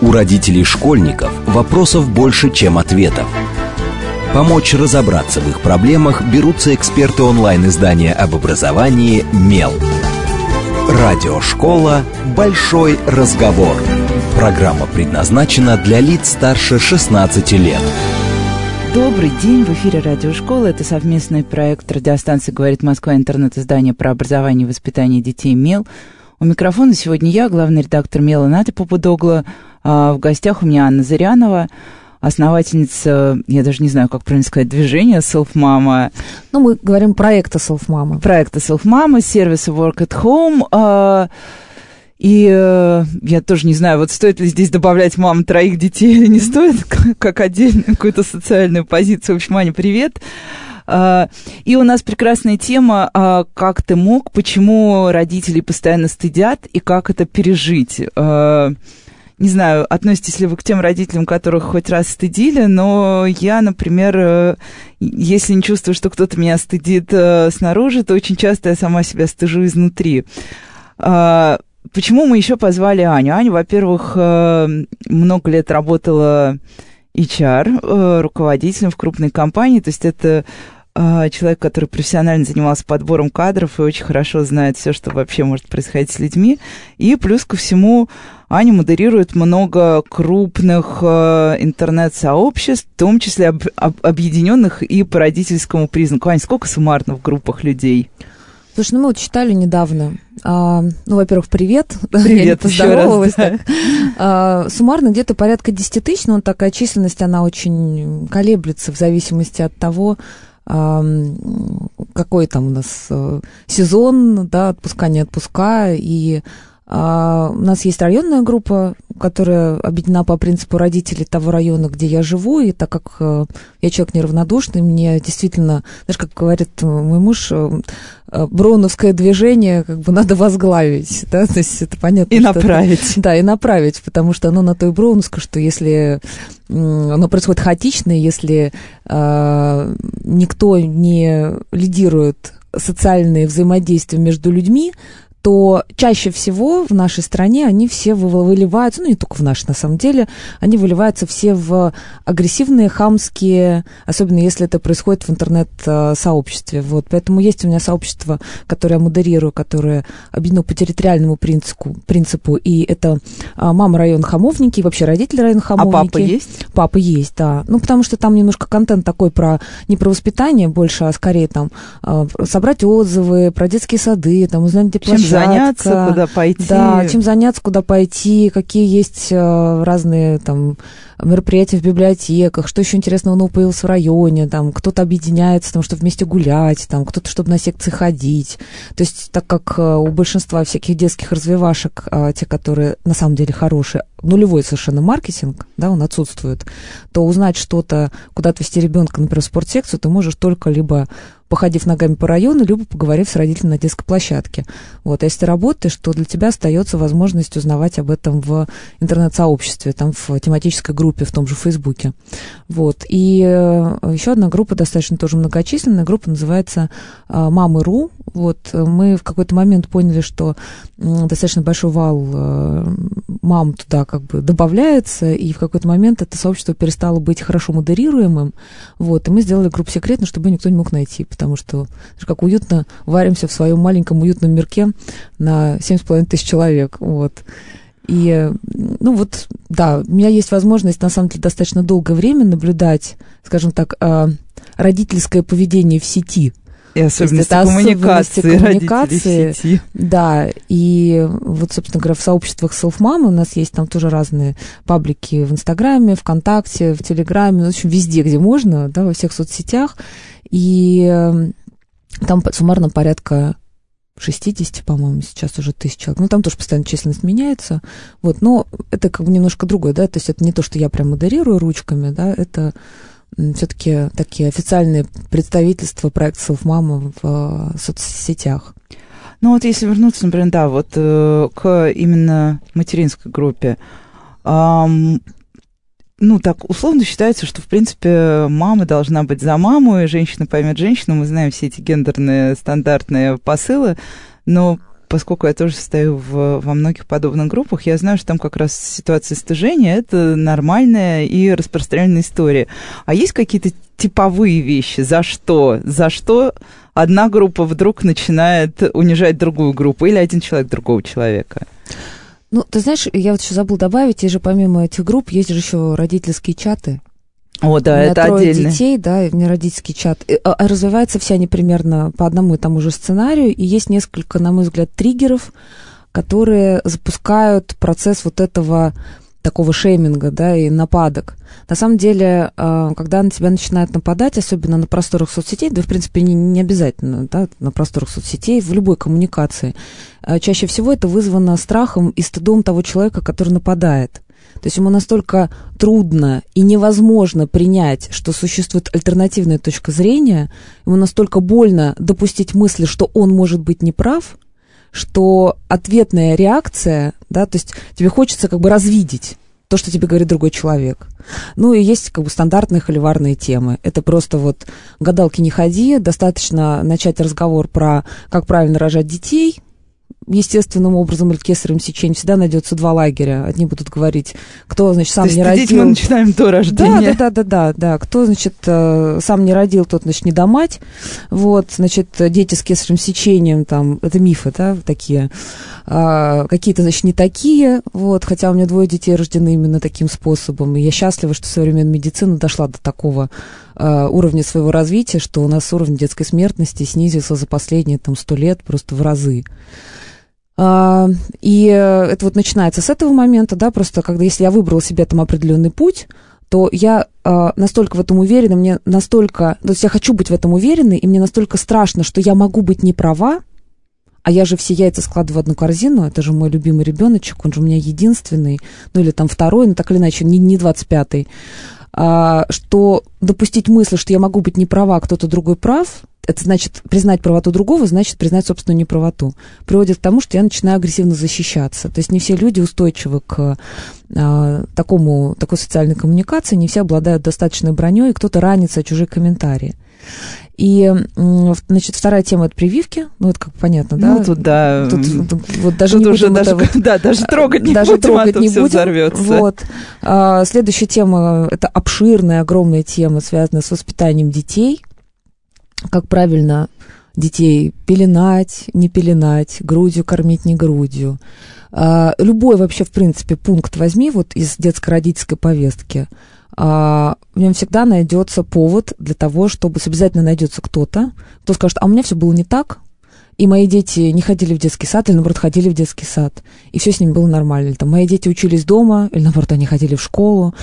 У родителей школьников вопросов больше, чем ответов. Помочь разобраться в их проблемах берутся эксперты онлайн-издания об образовании «Мел». Радиошкола «Большой разговор». Программа предназначена для лиц старше 16 лет. Добрый день, в эфире Радиошкола. Это совместный проект радиостанции «Говорит Москва» интернет-издание про образование и воспитание детей «Мел». У микрофона сегодня я, главный редактор «Мела» Ната Попудогла. А в гостях у меня Анна Зырянова, основательница, я даже не знаю, как правильно сказать, движения Self Mama. Ну, мы говорим проекта Self Mama. Проекта Self Mama, сервиса Work at Home. А, и э, я тоже не знаю, вот стоит ли здесь добавлять мам троих детей или не стоит, как отдельную какую-то социальную позицию. В общем, Аня, привет. А, и у нас прекрасная тема а, «Как ты мог?», почему родители постоянно стыдят и как это пережить. А, не знаю, относитесь ли вы к тем родителям, которых хоть раз стыдили, но я, например, э, если не чувствую, что кто-то меня стыдит э, снаружи, то очень часто я сама себя стыжу изнутри. Почему мы еще позвали Аню? Аня, во-первых, э, много лет работала HR, руководителем в крупной компании, то есть это человек, который профессионально занимался подбором кадров и очень хорошо знает все, что вообще может происходить с людьми. И плюс ко всему Аня модерирует много крупных э, интернет-сообществ, в том числе об, об, объединенных и по родительскому признаку. Аня, сколько суммарно в группах людей? Слушай, ну мы вот читали недавно. А, ну, во-первых, привет. Привет, еще раз. Да. А, суммарно где-то порядка 10 тысяч, но такая численность, она очень колеблется в зависимости от того, а, какой там у нас а, сезон, да, отпуска, не отпуска, и а, у нас есть районная группа, которая объединена по принципу родителей того района, где я живу, и так как э, я человек неравнодушный, мне действительно, знаешь, как говорит мой муж, э, э, броуновское движение как бы надо возглавить, да, то есть это понятно. И направить. Это, да, и направить, потому что оно на то и броуновское, что если оно происходит хаотично, если э, никто не лидирует социальные взаимодействия между людьми, то чаще всего в нашей стране они все выливаются, ну не только в нашей на самом деле, они выливаются все в агрессивные, хамские, особенно если это происходит в интернет-сообществе. Вот, поэтому есть у меня сообщество, которое я модерирую, которое объединено по территориальному принципу, принципу и это а, мама район Хамовники, и вообще родители район Хамовники. А папа есть? Папа есть, да. Ну, потому что там немножко контент такой про, не про воспитание больше, а скорее там а, собрать отзывы про детские сады, там узнать, где площадка заняться, куда пойти. Да, чем заняться, куда пойти, какие есть э, разные там мероприятия в библиотеках, что еще интересного нового появилось в районе, там кто-то объединяется, там, чтобы вместе гулять, там кто-то, чтобы на секции ходить. То есть, так как э, у большинства всяких детских развивашек, э, те, которые на самом деле хорошие, нулевой совершенно маркетинг, да, он отсутствует, то узнать что-то, куда отвести ребенка, например, в спортсекцию, ты можешь только либо походив ногами по району, либо поговорив с родителями на детской площадке. Вот, а если работаешь, то для тебя остается возможность узнавать об этом в интернет-сообществе, там в тематической группе, в том же Фейсбуке. Вот, и э, еще одна группа достаточно тоже многочисленная, группа называется э, «Мамы.ру». Вот, мы в какой-то момент поняли, что достаточно большой вал э, мам туда как бы добавляется, и в какой-то момент это сообщество перестало быть хорошо модерируемым, вот, и мы сделали группу секретно, чтобы никто не мог найти, потому что как уютно варимся в своем маленьком уютном мирке на 7,5 тысяч человек, вот. И, ну вот, да, у меня есть возможность, на самом деле, достаточно долгое время наблюдать, скажем так, а, родительское поведение в сети, и особенности коммуникации, коммуникации в сети. Да, и вот, собственно говоря, в сообществах селф-мамы у нас есть там тоже разные паблики в Инстаграме, ВКонтакте, в Телеграме, в общем, везде, где можно, да, во всех соцсетях. И эм, там суммарно порядка 60, по-моему, сейчас уже тысяч человек. Ну, там тоже постоянно численность меняется. Вот, но это как бы немножко другое, да, то есть это не то, что я прям модерирую ручками, да, это все-таки такие официальные представительства проекта Self-Mama в э, соцсетях. Ну вот если вернуться, например, да, вот э, к именно материнской группе, ну, так условно считается, что, в принципе, мама должна быть за маму, и женщина поймет женщину. Мы знаем все эти гендерные стандартные посылы, но поскольку я тоже стою в, во многих подобных группах, я знаю, что там как раз ситуация стыжения – это нормальная и распространенная история. А есть какие-то типовые вещи? За что? За что одна группа вдруг начинает унижать другую группу или один человек другого человека? Ну, ты знаешь, я вот еще забыл добавить, и же помимо этих групп есть же еще родительские чаты. О, да, это трое отдельно. детей, да, и у меня родительский чат. И, а, а развиваются все они примерно по одному и тому же сценарию, и есть несколько, на мой взгляд, триггеров, которые запускают процесс вот этого такого шейминга, да, и нападок. На самом деле, а, когда на тебя начинают нападать, особенно на просторах соцсетей, да, в принципе, не, не обязательно, да, на просторах соцсетей, в любой коммуникации, а, чаще всего это вызвано страхом и стыдом того человека, который нападает. То есть ему настолько трудно и невозможно принять, что существует альтернативная точка зрения, ему настолько больно допустить мысли, что он может быть неправ, что ответная реакция, да, то есть тебе хочется как бы развидеть то, что тебе говорит другой человек. Ну и есть как бы стандартные холиварные темы. Это просто вот гадалки не ходи, достаточно начать разговор про как правильно рожать детей, естественным образом или кесарем сечением, всегда найдется два лагеря. Одни будут говорить, кто, значит, сам То есть не родил. мы начинаем до Да, рождения. да, да, да, да, да. Кто, значит, э, сам не родил, тот, значит, не домать. Вот, значит, дети с кесаревым сечением, там, это мифы, да, такие. А, какие-то, значит, не такие, вот, хотя у меня двое детей рождены именно таким способом. И я счастлива, что современная медицина дошла до такого э, уровня своего развития, что у нас уровень детской смертности снизился за последние, там, сто лет просто в разы. А, И э, это вот начинается с этого момента, да, просто когда если я выбрала себе там определенный путь, то я э, настолько в этом уверена, мне настолько, то есть я хочу быть в этом уверенной, и мне настолько страшно, что я могу быть не права, а я же все яйца складываю в одну корзину, это же мой любимый ребеночек, он же у меня единственный, ну или там второй, ну так или иначе, не, не 25-й, а, что допустить мысль, что я могу быть не права, а кто-то другой прав, это значит признать правоту другого, значит признать собственную неправоту. Приводит к тому, что я начинаю агрессивно защищаться. То есть не все люди устойчивы к а, такому, такой социальной коммуникации, не все обладают достаточной броней, и кто-то ранится о чужие комментарии. И, значит, вторая тема – это прививки. Ну, это как понятно, да? Ну, тут, да. Тут, вот даже Тут не уже даже, это вот- да, даже трогать не даже будем, трогать а не все будем. взорвется. Вот. А, следующая тема – это обширная, огромная тема, связанная с воспитанием детей. Как правильно детей пеленать, не пеленать, грудью кормить, не грудью. А, любой вообще, в принципе, пункт возьми вот из детско-родительской повестки. А, в нем всегда найдется повод для того, чтобы обязательно найдется кто-то, кто скажет, а у меня все было не так, и мои дети не ходили в детский сад, или, наоборот, ходили в детский сад, и все с ними было нормально. Или, там, мои дети учились дома, или, наоборот, они ходили в школу,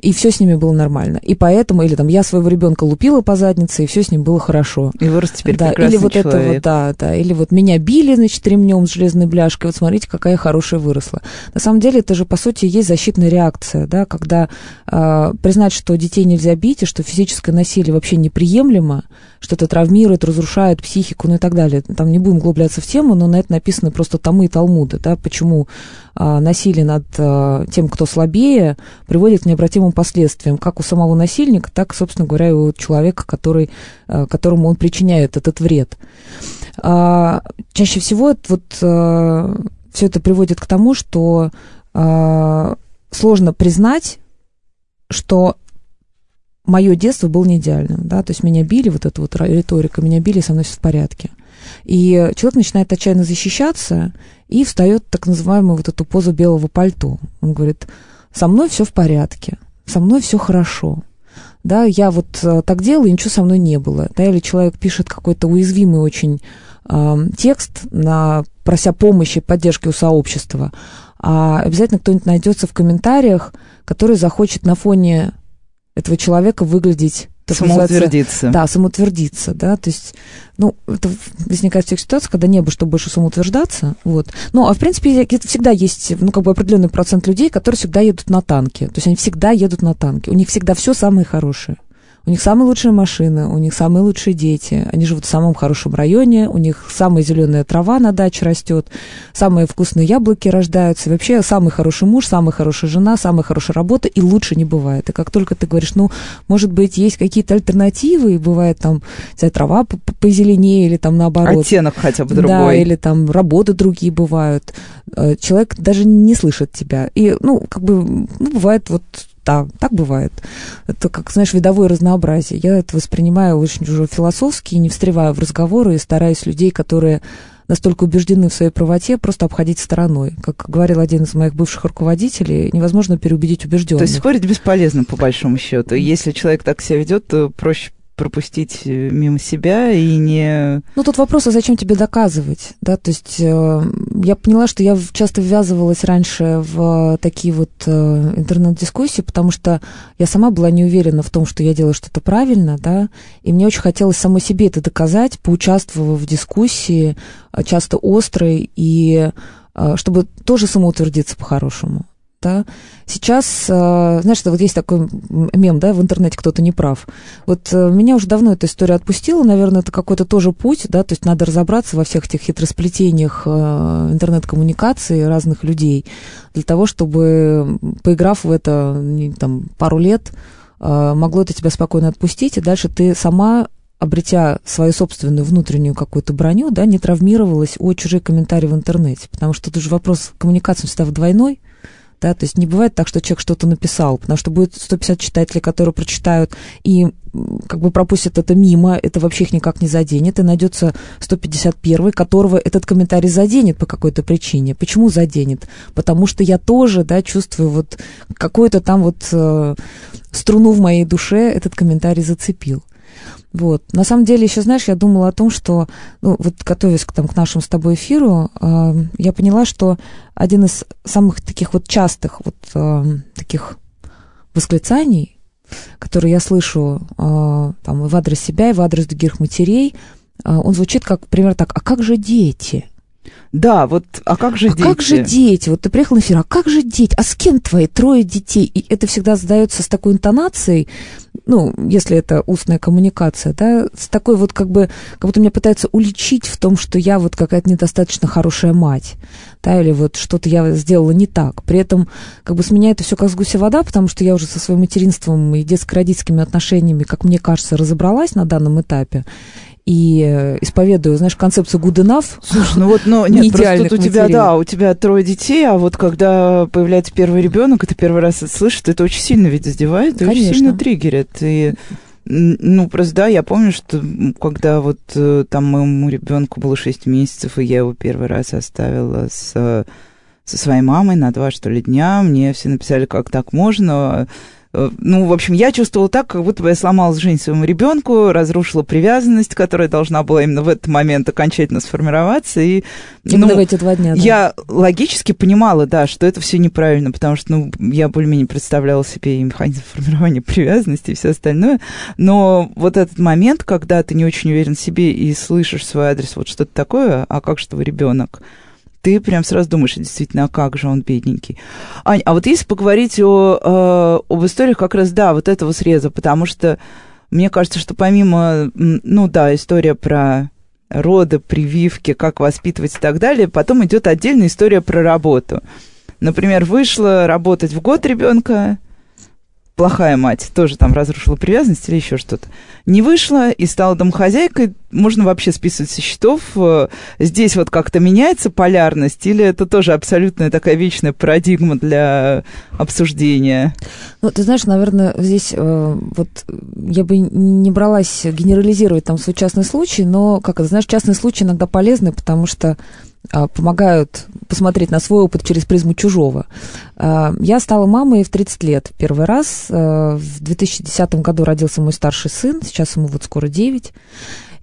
и все с ними было нормально. И поэтому, или там, я своего ребенка лупила по заднице, и все с ним было хорошо. И вырос теперь да, прекрасный или вот это человек. вот, да, да, или вот меня били, значит, ремнем с железной бляшкой, вот смотрите, какая я хорошая выросла. На самом деле, это же, по сути, есть защитная реакция, да, когда э, признать, что детей нельзя бить, и что физическое насилие вообще неприемлемо, что это травмирует, разрушает психику, ну и так далее. Там не будем углубляться в тему, но на это написаны просто томы и талмуды, да, почему а, насилие над а, тем, кто слабее, приводит к необратимым последствиям, как у самого насильника, так, собственно говоря, и у человека, который, а, которому он причиняет этот вред. А, чаще всего это вот все это приводит к тому, что а, сложно признать, что мое детство было не идеальным, да, то есть меня били, вот эта вот риторика, меня били, со мной все в порядке. И человек начинает отчаянно защищаться и встает так называемую вот эту позу белого пальто. Он говорит, со мной все в порядке, со мной все хорошо. Да, я вот э, так делала, и ничего со мной не было. Да, или человек пишет какой-то уязвимый очень э, текст, на, прося помощи, поддержки у сообщества, а обязательно кто-нибудь найдется в комментариях, который захочет на фоне этого человека выглядеть что называется, Самоутвердиться. да, самоутвердиться, да, то есть, ну, это возникает в тех ситуациях, когда не было, чтобы больше самоутверждаться, вот. Ну, а в принципе, всегда есть, ну, как бы определенный процент людей, которые всегда едут на танке, то есть они всегда едут на танке, у них всегда все самое хорошее. У них самые лучшие машины, у них самые лучшие дети. Они живут в самом хорошем районе, у них самая зеленая трава на даче растет, самые вкусные яблоки рождаются. И вообще самый хороший муж, самая хорошая жена, самая хорошая работа, и лучше не бывает. И как только ты говоришь, ну, может быть, есть какие-то альтернативы, и бывает там, вся трава позеленее или там наоборот. Оттенок хотя бы другой. Да, или там работы другие бывают. Э, человек даже не слышит тебя. И, ну, как бы, ну, бывает вот так, так бывает. Это, как, знаешь, видовое разнообразие. Я это воспринимаю очень уже философски, не встреваю в разговоры и стараюсь людей, которые настолько убеждены в своей правоте, просто обходить стороной. Как говорил один из моих бывших руководителей, невозможно переубедить убежденных. То есть спорить бесполезно, по большому счету. Если человек так себя ведет, то проще пропустить э, мимо себя и не... Ну, тут вопрос, а зачем тебе доказывать, да, то есть э, я поняла, что я часто ввязывалась раньше в такие вот э, интернет-дискуссии, потому что я сама была не уверена в том, что я делаю что-то правильно, да, и мне очень хотелось самой себе это доказать, поучаствовав в дискуссии, э, часто острой, и э, чтобы тоже самоутвердиться по-хорошему да. Сейчас, э, знаешь, вот есть такой мем, да, в интернете кто-то не прав. Вот э, меня уже давно эта история отпустила, наверное, это какой-то тоже путь, да, то есть надо разобраться во всех этих хитросплетениях э, интернет-коммуникации разных людей для того, чтобы, поиграв в это там, пару лет, могло это тебя спокойно отпустить, и дальше ты сама обретя свою собственную внутреннюю какую-то броню, да, не травмировалась о чужие комментарии в интернете. Потому что тут же вопрос коммуникации всегда двойной, да, то есть не бывает так, что человек что-то написал, потому что будет 150 читателей, которые прочитают и как бы пропустят это мимо, это вообще их никак не заденет, и найдется 151, которого этот комментарий заденет по какой-то причине. Почему заденет? Потому что я тоже, да, чувствую вот какую-то там вот э, струну в моей душе этот комментарий зацепил. Вот. На самом деле, еще, знаешь, я думала о том, что, ну, вот готовясь к, там, к нашему с тобой эфиру, э, я поняла, что один из самых таких вот частых вот э, таких восклицаний, которые я слышу э, там и в адрес себя, и в адрес других матерей, э, он звучит как, примерно так, а как же дети? Да, вот, а как же а дети? как же дети? Вот ты приехал на эфир, а как же дети? А с кем твои трое детей? И это всегда задается с такой интонацией, ну, если это устная коммуникация, да, с такой вот как бы, как будто меня пытаются уличить в том, что я вот какая-то недостаточно хорошая мать, да, или вот что-то я сделала не так. При этом как бы с меня это все как с гуся вода, потому что я уже со своим материнством и детско-родительскими отношениями, как мне кажется, разобралась на данном этапе и э, исповедую, знаешь, концепцию good enough. Слушай, ну вот, ну, нет, просто тут у тебя, да, у тебя трое детей, а вот когда появляется первый ребенок, и ты первый раз это слышишь, это очень сильно ведь задевает, и очень сильно триггерит. И ну, просто да, я помню, что когда вот э, там моему ребенку было 6 месяцев, и я его первый раз оставила с, со своей мамой на два, что ли, дня, мне все написали, как так можно, Э, ну, в общем, я чувствовала так, как будто бы я сломала жизнь своему ребенку, разрушила привязанность, которая должна была именно в этот момент окончательно сформироваться. И, именно ну, в эти два дня, да. Я логически понимала, да, что это все неправильно, потому что, ну, я более-менее представляла себе и механизм формирования привязанности и все остальное. Но вот этот момент, когда ты не очень уверен в себе и слышишь свой адрес, вот что-то такое, а как же твой ребенок? Ты прям сразу думаешь, действительно, а как же он бедненький. Ань, а вот если поговорить о, э, об историях как раз, да, вот этого среза, потому что мне кажется, что помимо, ну да, история про роды, прививки, как воспитывать и так далее, потом идет отдельная история про работу. Например, вышла работать в год ребенка, плохая мать, тоже там разрушила привязанность или еще что-то, не вышла и стала домохозяйкой, можно вообще списывать со счетов. Э, здесь вот как-то меняется полярность или это тоже абсолютная такая вечная парадигма для обсуждения? Ну, ты знаешь, наверное, здесь э, вот я бы не бралась генерализировать там свой частный случай, но, как это, знаешь, частный случай иногда полезный, потому что помогают посмотреть на свой опыт через призму чужого. А, я стала мамой в 30 лет первый раз. А, в 2010 году родился мой старший сын, сейчас ему вот скоро 9.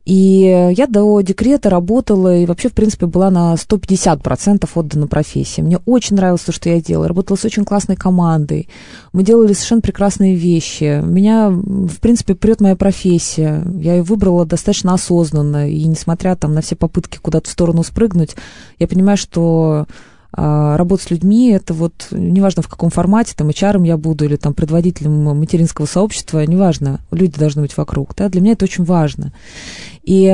И я до декрета работала и вообще, в принципе, была на 150% отдана профессии. Мне очень нравилось то, что я делала. Работала с очень классной командой. Мы делали совершенно прекрасные вещи. Меня, в принципе, прет моя профессия. Я ее выбрала достаточно осознанно. И несмотря там, на все попытки куда-то в сторону спрыгнуть, я понимаю, что работа с людьми, это вот, неважно в каком формате, там, HR я буду или там предводителем материнского сообщества, неважно, люди должны быть вокруг, да, для меня это очень важно. И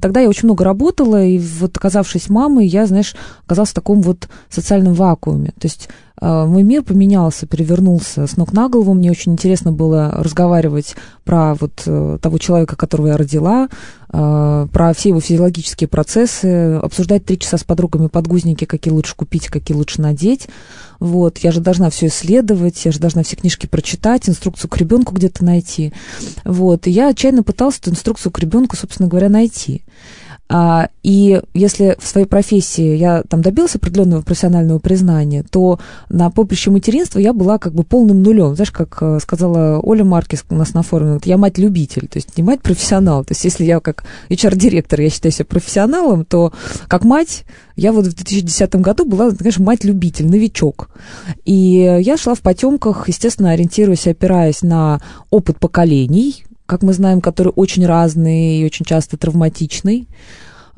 тогда я очень много работала, и вот оказавшись мамой, я, знаешь, оказалась в таком вот социальном вакууме. То есть а, мой мир поменялся, перевернулся с ног на голову. Мне очень интересно было разговаривать про вот э, того человека, которого я родила, а, про все его физиологические процессы, обсуждать три часа с подругами подгузники, какие лучше купить, какие лучше надеть. Вот, я же должна все исследовать, я же должна все книжки прочитать, инструкцию к ребенку где-то найти. Вот, и я отчаянно пыталась эту инструкцию к ребенку, собственно говоря, найти. А, и если в своей профессии я там добилась определенного профессионального признания, то на поприще материнства я была как бы полным нулем. Знаешь, как э, сказала Оля Маркис у нас на форуме, я мать-любитель, то есть не мать-профессионал. То есть если я как HR-директор, я считаю себя профессионалом, то как мать я вот в 2010 году была, конечно, мать-любитель, новичок. И я шла в потемках, естественно, ориентируясь, опираясь на опыт поколений, как мы знаем, который очень разный и очень часто травматичный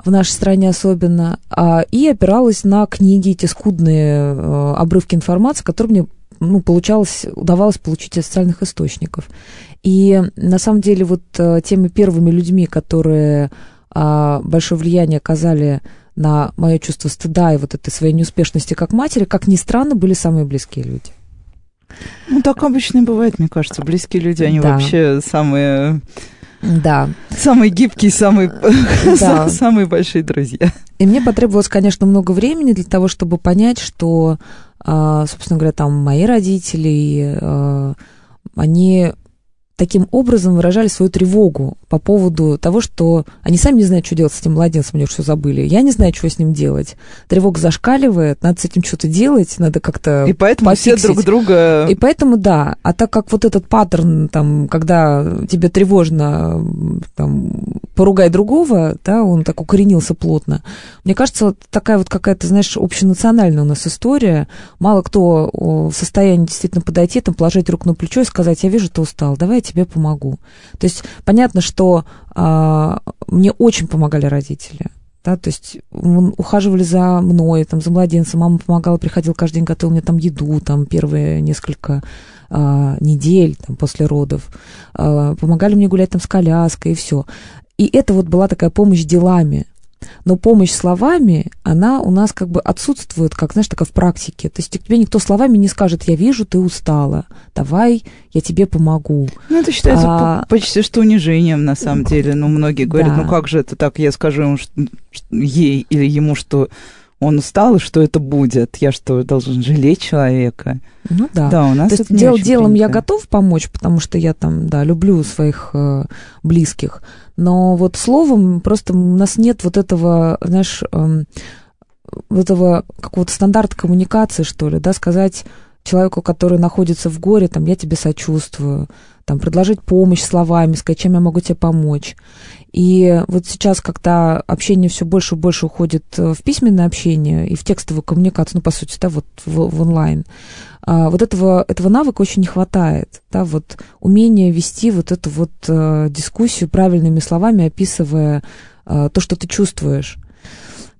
в нашей стране особенно, а, и опиралась на книги, эти скудные э, обрывки информации, которые мне ну, получалось, удавалось получить из социальных источников. И на самом деле вот э, теми первыми людьми, которые а, большое влияние оказали на мое чувство стыда и вот этой своей неуспешности как матери, как ни странно, были самые близкие люди. Ну, так обычно бывает, мне кажется. Близкие люди, они да. вообще самые... Да. Самые гибкие, самые, да. самые большие друзья. И мне потребовалось, конечно, много времени для того, чтобы понять, что, а, собственно говоря, там мои родители, а, они таким образом выражали свою тревогу по поводу того, что они сами не знают, что делать с этим младенцем, у них все забыли. Я не знаю, что с ним делать. Тревога зашкаливает, надо с этим что-то делать, надо как-то И поэтому пофиксить. все друг друга... И поэтому, да. А так как вот этот паттерн, там, когда тебе тревожно, там, поругай другого, да, он так укоренился плотно. Мне кажется, вот такая вот какая-то, знаешь, общенациональная у нас история. Мало кто в состоянии действительно подойти, там, положить руку на плечо и сказать, я вижу, ты устал, давай тебе помогу. То есть понятно, что а, мне очень помогали родители. Да, то есть ухаживали за мной, там, за младенцем, мама помогала, приходила каждый день, готовила мне там еду, там, первые несколько а, недель там, после родов, а, помогали мне гулять там с коляской и все. И это вот была такая помощь делами, но помощь словами, она у нас как бы отсутствует, как, знаешь, такая в практике. То есть тебе никто словами не скажет, я вижу, ты устала, давай я тебе помогу. Ну, это считается а... почти что унижением, на самом деле. Ну, многие говорят, да. ну как же это так, я скажу ему, что, ей или ему, что он устал, и что это будет? Я что, должен жалеть человека? Ну да. Да, у нас То есть дел, делом принято. я готов помочь, потому что я там, да, люблю своих э, близких. Но вот словом просто у нас нет вот этого, знаешь, э, вот этого какого-то стандарта коммуникации, что ли, да, сказать человеку, который находится в горе, там, я тебе сочувствую, там, предложить помощь словами, сказать, чем я могу тебе помочь. И вот сейчас, когда общение все больше и больше уходит э, в письменное общение и в текстовую коммуникацию, ну, по сути, да, вот в, в онлайн, а, вот этого, этого навыка очень не хватает, да, вот умение вести вот эту вот а, дискуссию правильными словами, описывая а, то, что ты чувствуешь.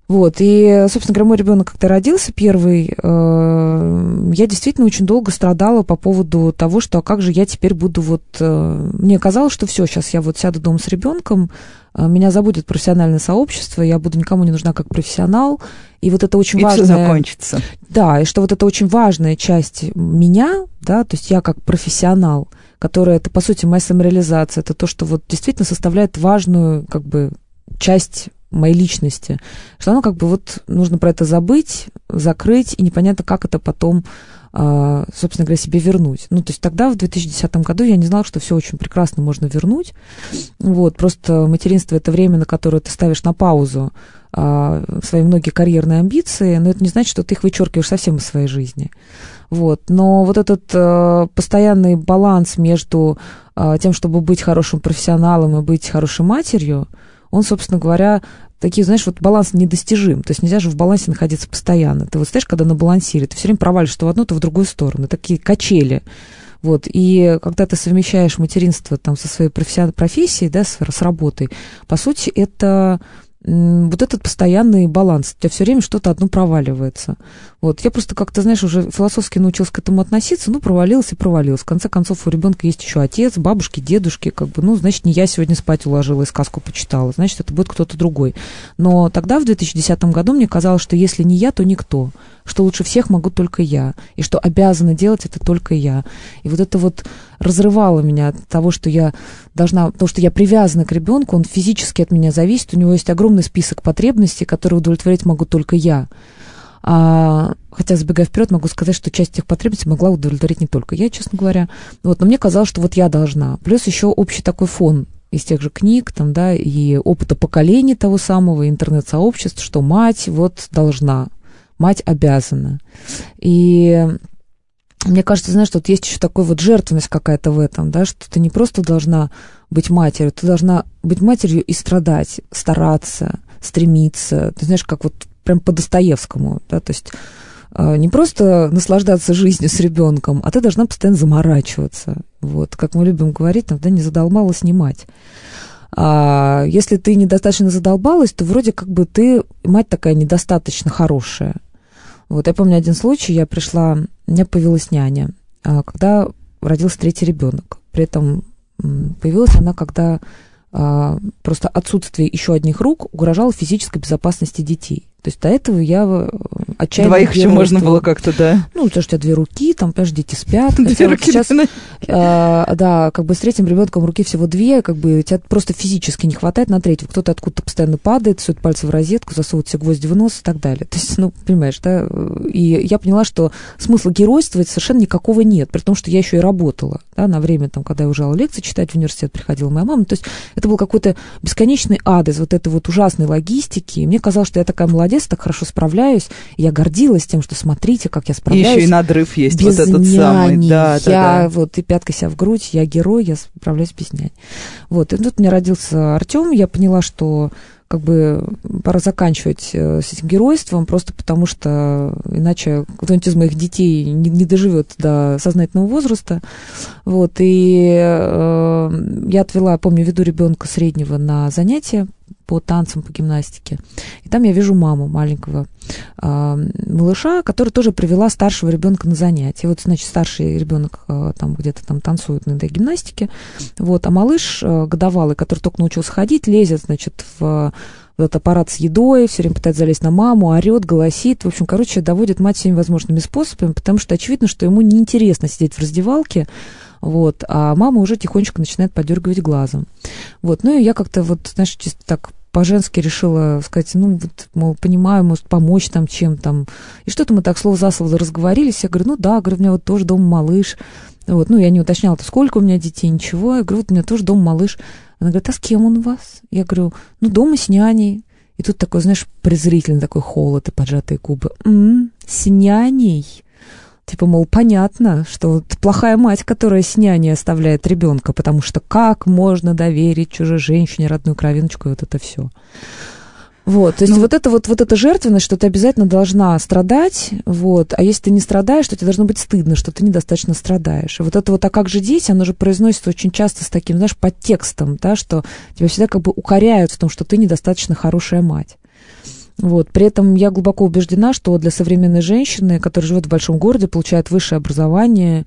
Вот, и, собственно говоря, мой ребенок когда родился первый, э, я действительно очень долго страдала по поводу того, что а как же я теперь буду вот... Э, мне казалось, что все, сейчас я вот сяду дома с ребенком, э, меня забудет профессиональное сообщество, я буду никому не нужна как профессионал, и вот это очень и важно. Все закончится. Да, и что вот это очень важная часть меня, да, то есть я как профессионал, которая, это, по сути, моя самореализация, это то, что вот действительно составляет важную, как бы, часть моей личности, что оно как бы вот нужно про это забыть, закрыть, и непонятно, как это потом, а, собственно говоря, себе вернуть. Ну, то есть тогда, в 2010 году, я не знала, что все очень прекрасно можно вернуть. Вот, просто материнство — это время, на которое ты ставишь на паузу а, свои многие карьерные амбиции, но это не значит, что ты их вычеркиваешь совсем из своей жизни. Вот. Но вот этот э, постоянный баланс между э, тем, чтобы быть хорошим профессионалом и быть хорошей матерью, он, собственно говоря, такие, знаешь, вот баланс недостижим. То есть нельзя же в балансе находиться постоянно. Ты вот знаешь, когда на балансире, ты все время провалишь то в одну, то в другую сторону. Такие качели. Вот, и когда ты совмещаешь материнство там со своей профессией, да, с, с работой, по сути, это вот этот постоянный баланс. У тебя все время что-то одно проваливается. Вот. Я просто как-то, знаешь, уже философски научилась к этому относиться, ну, провалилась и провалилась. В конце концов, у ребенка есть еще отец, бабушки, дедушки, как бы, ну, значит, не я сегодня спать уложила и сказку почитала, значит, это будет кто-то другой. Но тогда, в 2010 году, мне казалось, что если не я, то никто что лучше всех могу только я, и что обязана делать это только я. И вот это вот разрывало меня от того, что я должна, потому что я привязана к ребенку, он физически от меня зависит, у него есть огромный список потребностей, которые удовлетворить могу только я. А, хотя, забегая вперед, могу сказать, что часть этих потребностей могла удовлетворить не только я, честно говоря. Вот, но мне казалось, что вот я должна. Плюс еще общий такой фон из тех же книг, там, да, и опыта поколений того самого, интернет-сообществ, что мать вот должна, мать обязана. И мне кажется, знаешь, тут есть еще такой вот жертвенность какая-то в этом, да, что ты не просто должна быть матерью, ты должна быть матерью и страдать, стараться, стремиться. Ты знаешь, как вот прям по Достоевскому, да, то есть а, не просто наслаждаться жизнью с ребенком, а ты должна постоянно заморачиваться. Вот, как мы любим говорить, там, да, не задолмала снимать. А если ты недостаточно задолбалась, то вроде как бы ты мать такая недостаточно хорошая. Вот я помню один случай, я пришла, у меня появилась няня, а, когда родился третий ребенок. При этом появилась она, когда а, просто отсутствие еще одних рук угрожало физической безопасности детей. То есть до этого я э, отчаянно... Двоих еще можно было как-то, да? Ну, что у тебя две руки, там, понимаешь, дети спят. Две руки сейчас, э, да, как бы с третьим ребенком руки всего две, как бы тебя просто физически не хватает на третьего. Кто-то откуда-то постоянно падает, сует пальцы в розетку, засовывает все гвозди в нос и так далее. То есть, ну, понимаешь, да? И я поняла, что смысла геройствовать совершенно никакого нет, при том, что я еще и работала, да, на время, там, когда я уезжала лекции читать в университет, приходила моя мама. То есть это был какой-то бесконечный ад из вот этой вот ужасной логистики. И мне казалось, что я такая молодец, молодец, так хорошо справляюсь. Я гордилась тем, что смотрите, как я справляюсь. И еще и надрыв есть без вот этот няни. самый. Да, я да, вот и пяткой себя в грудь, я герой, я справляюсь без няни. Вот, и тут у меня родился Артем, я поняла, что как бы пора заканчивать э, с этим геройством, просто потому что иначе кто-нибудь из моих детей не, не доживет до сознательного возраста. Вот, и э, я отвела, помню, веду ребенка среднего на занятия по танцам, по гимнастике. И там я вижу маму маленького э, малыша, которая тоже привела старшего ребенка на занятия. Вот, значит, старший ребенок э, там где-то там танцует на этой гимнастике. Вот, а малыш э, годовалый, который только научился ходить, лезет, значит, в в этот аппарат с едой, все время пытается залезть на маму, орет, голосит. В общем, короче, доводит мать всеми возможными способами, потому что очевидно, что ему неинтересно сидеть в раздевалке, вот, а мама уже тихонечко начинает подергивать глазом. Вот, ну и я как-то вот, знаешь, чисто так по-женски решила сказать, ну, вот, мол, понимаю, может, помочь там чем там. И что-то мы так слово за слово разговорились. Я говорю, ну да, говорю, у меня вот тоже дома малыш. Вот, ну, я не уточняла, сколько у меня детей, ничего. Я говорю, вот у меня тоже дома малыш. Она говорит, а с кем он у вас? Я говорю, ну, дома с няней. И тут такой, знаешь, презрительный такой холод и поджатые губы. М-м, с няней? Типа, мол, понятно, что вот плохая мать, которая с няней оставляет ребенка, потому что как можно доверить чужой женщине родную кровиночку и вот это все. Вот, то есть ну, вот это вот, вот эта жертвенность, что ты обязательно должна страдать, вот, а если ты не страдаешь, то тебе должно быть стыдно, что ты недостаточно страдаешь. И вот это вот, а как же дети, оно же произносится очень часто с таким, знаешь, подтекстом, да, что тебя всегда как бы укоряют в том, что ты недостаточно хорошая мать. Вот. При этом я глубоко убеждена, что для современной женщины, которая живет в большом городе, получает высшее образование,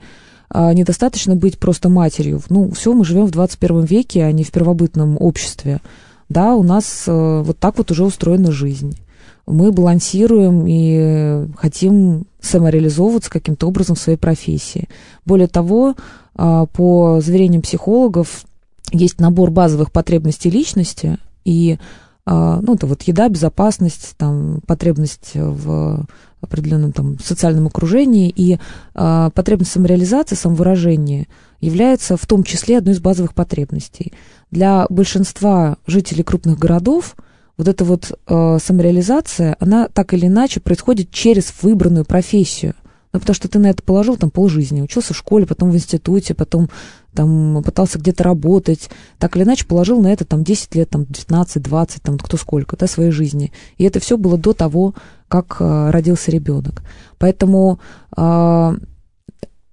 а, недостаточно быть просто матерью. Ну, все, мы живем в 21 веке, а не в первобытном обществе. Да, у нас э, вот так вот уже устроена жизнь. Мы балансируем и хотим самореализовываться каким-то образом в своей профессии. Более того, а, по заверениям психологов, есть набор базовых потребностей личности, и ну, это вот еда, безопасность, там, потребность в определенном там, социальном окружении и а, потребность самореализации, самовыражения является в том числе одной из базовых потребностей. Для большинства жителей крупных городов вот эта вот э, самореализация, она так или иначе происходит через выбранную профессию. Ну, потому что ты на это положил там полжизни, учился в школе, потом в институте, потом там пытался где-то работать, так или иначе положил на это там 10 лет, там 15, 20, там кто сколько, да, своей жизни. И это все было до того, как э, родился ребенок. Поэтому, э,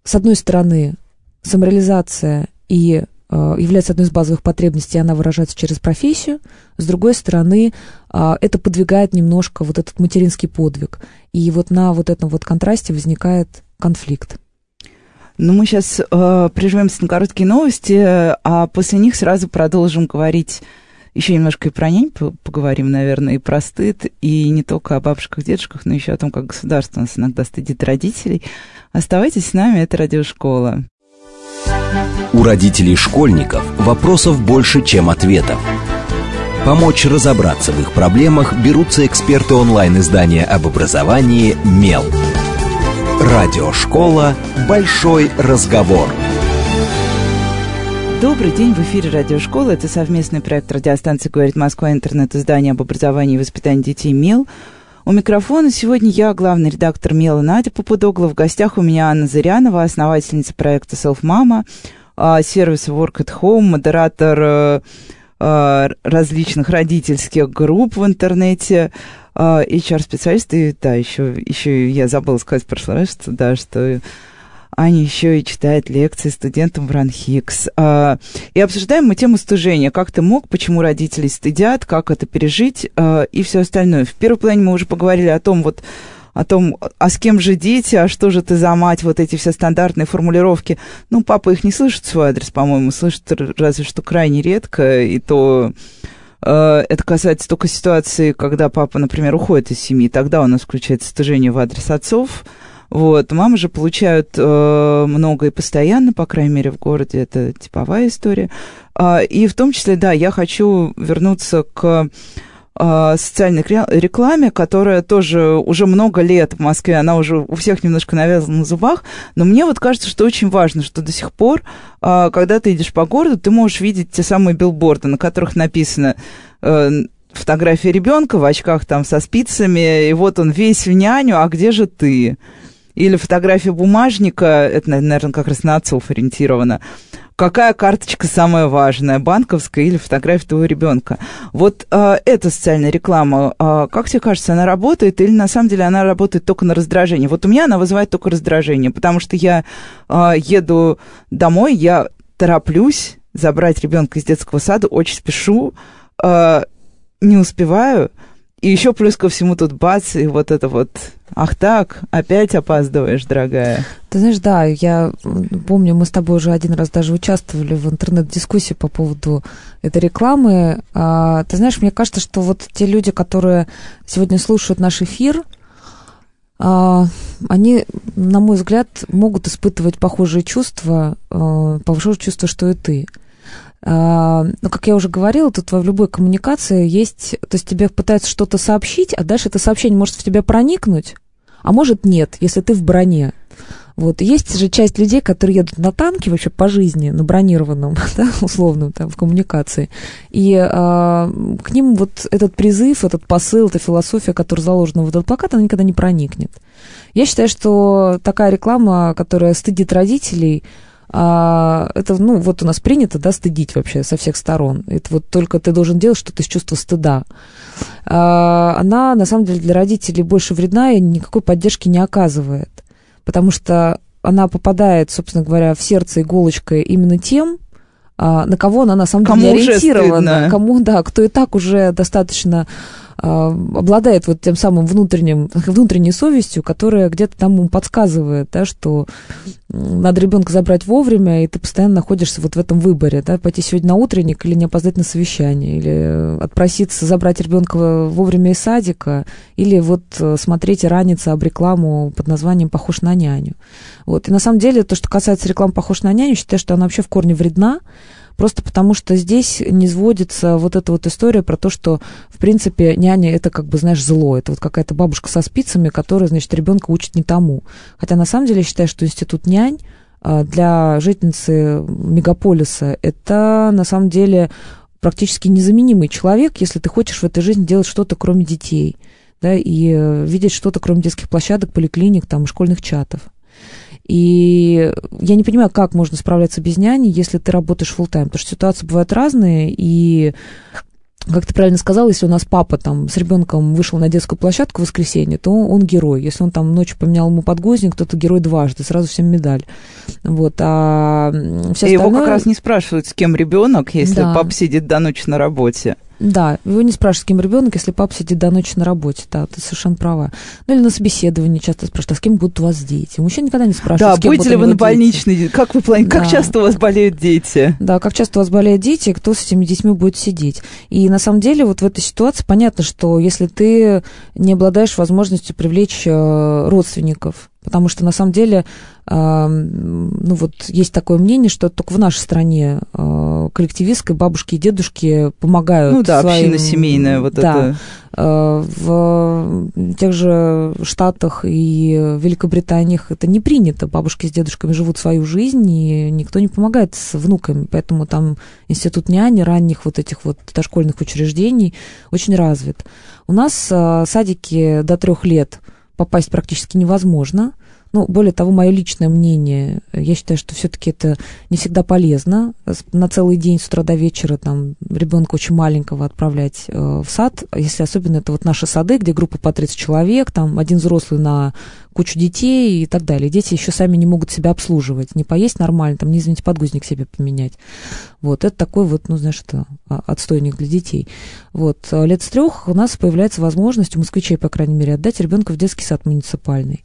с одной стороны, самореализация и э, является одной из базовых потребностей, она выражается через профессию. С другой стороны, э, это подвигает немножко вот этот материнский подвиг. И вот на вот этом вот контрасте возникает конфликт. Ну, мы сейчас э, прижмемся на короткие новости, а после них сразу продолжим говорить еще немножко и про нянь поговорим, наверное, и про стыд, и не только о бабушках, дедушках, но еще о том, как государство нас иногда стыдит родителей. Оставайтесь с нами, это Радиошкола. У родителей школьников вопросов больше, чем ответов. Помочь разобраться в их проблемах берутся эксперты онлайн-издания об образовании «Мел». Радиошкола «Большой разговор». Добрый день, в эфире Радиошкола. Это совместный проект радиостанции «Говорит Москва», интернет-издание об образовании и воспитании детей «Мел». У микрофона сегодня я, главный редактор «Мела» Надя Попудогла. В гостях у меня Анна Зырянова, основательница проекта «Self Mama», а, сервиса Work at Home, модератор э, а, различных родительских групп в интернете, HR-специалист, и да, еще, еще я забыла сказать в прошлый раз, что, да, что Аня еще и читает лекции студентам в Ранхикс. И обсуждаем мы тему стыжения. Как ты мог, почему родители стыдят, как это пережить и все остальное. В первой плане мы уже поговорили о том, вот о том, а с кем же дети, а что же ты за мать, вот эти все стандартные формулировки. Ну, папа их не слышит свой адрес, по-моему, слышит разве что крайне редко, и то это касается только ситуации, когда папа, например, уходит из семьи, тогда у нас включается стыжение в адрес отцов, вот. Мамы же получают э, много и постоянно, по крайней мере, в городе. Это типовая история. Э, и в том числе, да, я хочу вернуться к а, социальной рекламе, которая тоже уже много лет в Москве, она уже у всех немножко навязана на зубах, но мне вот кажется, что очень важно, что до сих пор, а, когда ты идешь по городу, ты можешь видеть те самые билборды, на которых написано э, фотография ребенка в очках там со спицами, и вот он весь в няню, а где же ты? Или фотография бумажника, это, наверное, как раз на отцов ориентировано, какая карточка самая важная, банковская или фотография твоего ребенка. Вот э, эта социальная реклама, э, как тебе кажется, она работает или на самом деле она работает только на раздражение? Вот у меня она вызывает только раздражение, потому что я э, еду домой, я тороплюсь забрать ребенка из детского сада, очень спешу, э, не успеваю, и еще плюс ко всему тут бац, и вот это вот, ах так, опять опаздываешь, дорогая. Ты знаешь, да, я помню, мы с тобой уже один раз даже участвовали в интернет-дискуссии по поводу этой рекламы. А, ты знаешь, мне кажется, что вот те люди, которые сегодня слушают наш эфир, а, они, на мой взгляд, могут испытывать похожие чувства, а, похожие чувства, что и ты. А, Но, ну, как я уже говорила, тут в любой коммуникации есть... То есть тебе пытаются что-то сообщить, а дальше это сообщение может в тебя проникнуть, а может нет, если ты в броне. Вот. Есть же часть людей, которые едут на танке вообще по жизни, на бронированном, да, условно, там, в коммуникации. И а, к ним вот этот призыв, этот посыл, эта философия, которая заложена в этот плакат, она никогда не проникнет. Я считаю, что такая реклама, которая стыдит родителей, а, это, ну, вот у нас принято, да, стыдить вообще со всех сторон. Это вот только ты должен делать что-то из чувства стыда. А, она, на самом деле, для родителей больше вредна и никакой поддержки не оказывает. Потому что она попадает, собственно говоря, в сердце иголочкой именно тем, а, на кого она на самом кому деле ориентирована. Кому, да, кто и так уже достаточно обладает вот тем самым внутренним, внутренней совестью, которая где-то там ему подсказывает, да, что надо ребенка забрать вовремя, и ты постоянно находишься вот в этом выборе, да, пойти сегодня на утренник или не опоздать на совещание, или отпроситься забрать ребенка вовремя из садика, или вот э, смотреть и раниться об рекламу под названием «Похож на няню». Вот. И на самом деле то, что касается рекламы «Похож на няню», считаю, что она вообще в корне вредна, Просто потому что здесь не сводится вот эта вот история про то, что, в принципе, няня это как бы, знаешь, зло. Это вот какая-то бабушка со спицами, которая, значит, ребенка учит не тому. Хотя на самом деле я считаю, что институт нянь а, для жительницы мегаполиса это на самом деле практически незаменимый человек, если ты хочешь в этой жизни делать что-то кроме детей, да, и э, видеть что-то кроме детских площадок, поликлиник, там, школьных чатов. И я не понимаю, как можно справляться без няни, если ты работаешь full time, потому что ситуации бывают разные, и как ты правильно сказал, если у нас папа там с ребенком вышел на детскую площадку в воскресенье, то он герой. Если он там ночью поменял ему подгузник, то это герой дважды, сразу всем медаль. Вот, а все остальное... Его как раз не спрашивают, с кем ребенок, если да. папа сидит до ночи на работе. Да, его не спрашивают, с кем ребенок, если папа сидит до ночи на работе. Да, ты совершенно права. Ну или на собеседовании часто спрашивают, а с кем будут у вас дети? Мужчина никогда не спрашивает, да, с кем будете ли вы на больничной? Как вы планируете? Да. Как часто у вас болеют дети? Да, как часто у вас болеют дети, кто с этими детьми будет сидеть. И на самом деле вот в этой ситуации понятно, что если ты не обладаешь возможностью привлечь э, родственников, потому что на самом деле ну вот есть такое мнение, что только в нашей стране э, коллективистской бабушки и дедушки помогают. Ну да, своим, община семейная вот да, это. Э, в тех же Штатах и Великобритании это не принято. Бабушки с дедушками живут свою жизнь, и никто не помогает с внуками. Поэтому там институт няни, ранних вот этих вот дошкольных учреждений очень развит. У нас э, садики до трех лет попасть практически невозможно. Ну, более того, мое личное мнение, я считаю, что все-таки это не всегда полезно на целый день с утра до вечера там ребенка очень маленького отправлять э, в сад, если особенно это вот наши сады, где группа по 30 человек, там один взрослый на кучу детей и так далее. Дети еще сами не могут себя обслуживать, не поесть нормально, там, не извините, подгузник себе поменять. Вот, это такой вот, ну, знаешь, это а, отстойник для детей. Вот, а лет с трех у нас появляется возможность, у москвичей, по крайней мере, отдать ребенка в детский сад муниципальный.